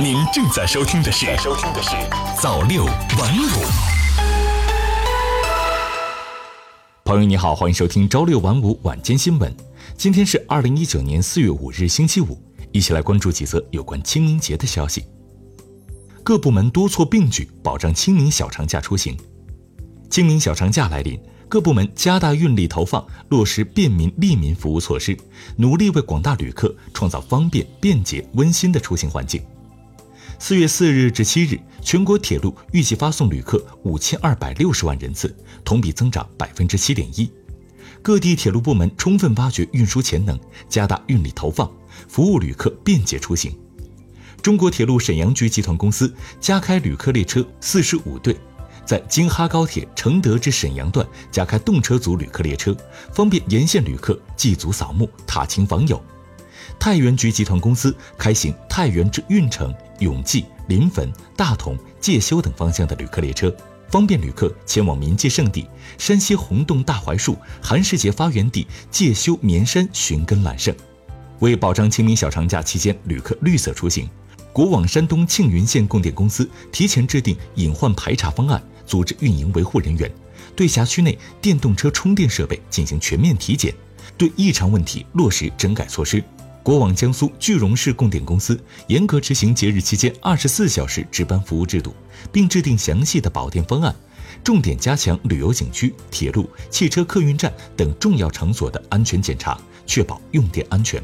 您正在收听的是《收听的是早六晚五》。朋友你好，欢迎收听朝六晚五晚间新闻。今天是二零一九年四月五日，星期五，一起来关注几则有关清明节的消息。各部门多措并举，保障清明小长假出行。清明小长假来临。各部门加大运力投放，落实便民利民服务措施，努力为广大旅客创造方便、便捷、温馨的出行环境。四月四日至七日，全国铁路预计发送旅客五千二百六十万人次，同比增长百分之七点一。各地铁路部门充分挖掘运输潜能，加大运力投放，服务旅客便捷出行。中国铁路沈阳局集团公司加开旅客列车四十五对。在京哈高铁承德至沈阳段加开动车组旅客列车，方便沿线旅客祭祖扫墓、踏青访友。太原局集团公司开行太原至运城、永济、临汾、大同、介休等方向的旅客列车，方便旅客前往冥界圣地山西洪洞大槐树寒食节发源地介休绵山寻根揽胜。为保障清明小长假期间旅客绿色出行，国网山东庆云县供电公司提前制定隐患排查方案。组织运营维护人员对辖区内电动车充电设备进行全面体检，对异常问题落实整改措施。国网江苏句容市供电公司严格执行节日期间二十四小时值班服务制度，并制定详细的保电方案，重点加强旅游景区、铁路、汽车客运站等重要场所的安全检查，确保用电安全。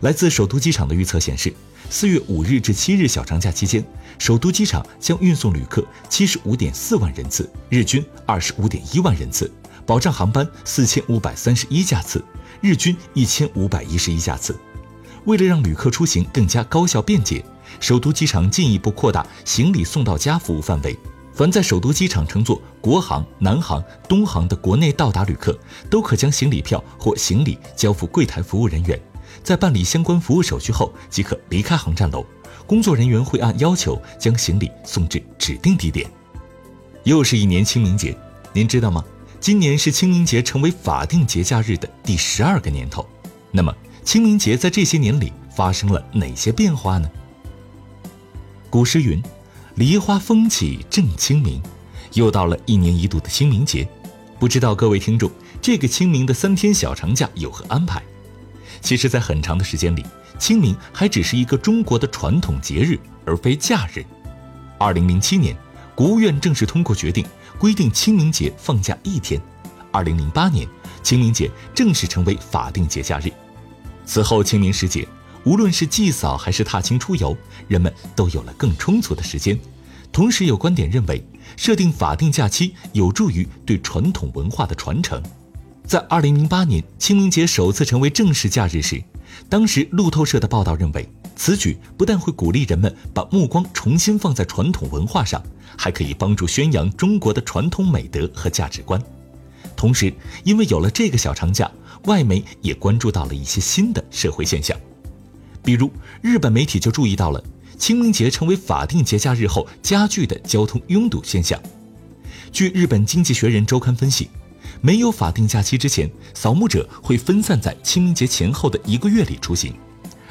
来自首都机场的预测显示，四月五日至七日小长假期间，首都机场将运送旅客七十五点四万人次，日均二十五点一万人次，保障航班四千五百三十一架次，日均一千五百一十一架次。为了让旅客出行更加高效便捷，首都机场进一步扩大行李送到家服务范围。凡在首都机场乘坐国航、南航、东航的国内到达旅客，都可将行李票或行李交付柜台服务人员。在办理相关服务手续后，即可离开航站楼。工作人员会按要求将行李送至指定地点。又是一年清明节，您知道吗？今年是清明节成为法定节假日的第十二个年头。那么，清明节在这些年里发生了哪些变化呢？古诗云：“梨花风起正清明。”又到了一年一度的清明节，不知道各位听众，这个清明的三天小长假有何安排？其实，在很长的时间里，清明还只是一个中国的传统节日，而非假日。二零零七年，国务院正式通过决定，规定清明节放假一天。二零零八年，清明节正式成为法定节假日。此后，清明时节，无论是祭扫还是踏青出游，人们都有了更充足的时间。同时，有观点认为，设定法定假期有助于对传统文化的传承。在二零零八年清明节首次成为正式假日时，当时路透社的报道认为，此举不但会鼓励人们把目光重新放在传统文化上，还可以帮助宣扬中国的传统美德和价值观。同时，因为有了这个小长假，外媒也关注到了一些新的社会现象，比如日本媒体就注意到了清明节成为法定节假日后加剧的交通拥堵现象。据日本经济学人周刊分析。没有法定假期之前，扫墓者会分散在清明节前后的一个月里出行；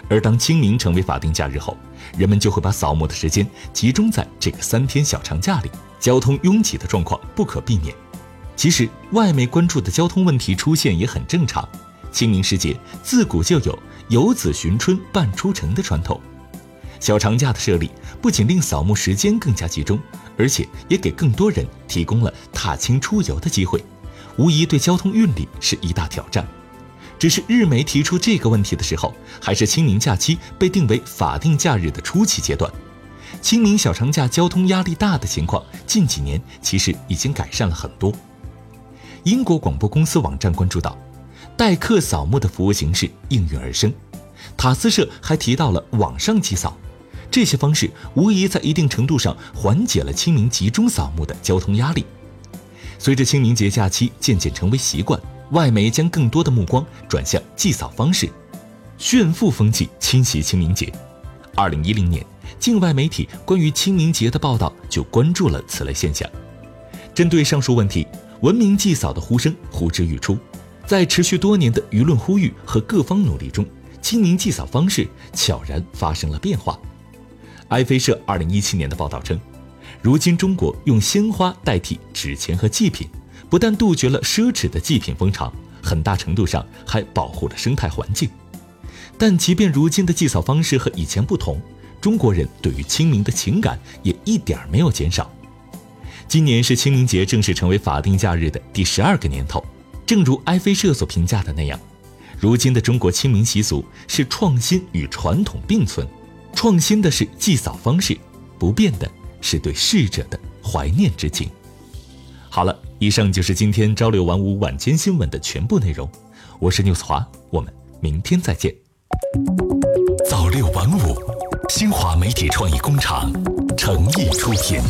而当清明成为法定假日后，人们就会把扫墓的时间集中在这个三天小长假里，交通拥挤的状况不可避免。其实，外媒关注的交通问题出现也很正常。清明时节自古就有“游子寻春半出城”的传统，小长假的设立不仅令扫墓时间更加集中，而且也给更多人提供了踏青出游的机会。无疑对交通运力是一大挑战。只是日媒提出这个问题的时候，还是清明假期被定为法定假日的初期阶段。清明小长假交通压力大的情况，近几年其实已经改善了很多。英国广播公司网站关注到，代客扫墓的服务形式应运而生。塔斯社还提到了网上祭扫，这些方式无疑在一定程度上缓解了清明集中扫墓的交通压力。随着清明节假期渐渐成为习惯，外媒将更多的目光转向祭扫方式，炫富风气侵袭清明节。二零一零年，境外媒体关于清明节的报道就关注了此类现象。针对上述问题，文明祭扫的呼声呼之欲出。在持续多年的舆论呼吁和各方努力中，清明祭扫方式悄然发生了变化。埃菲社二零一七年的报道称，如今中国用鲜花代替纸钱和祭品，不但杜绝了奢侈的祭品风潮，很大程度上还保护了生态环境。但即便如今的祭扫方式和以前不同，中国人对于清明的情感也一点没有减少。今年是清明节正式成为法定假日的第十二个年头，正如埃菲社所评价的那样，如今的中国清明习俗是创新与传统并存，创新的是祭扫方式，不变的是对逝者的怀念之情。好了，以上就是今天朝六晚五晚间新闻的全部内容，我是 news 华，我们明天再见。早六晚五，新华媒体创意工厂诚意出品。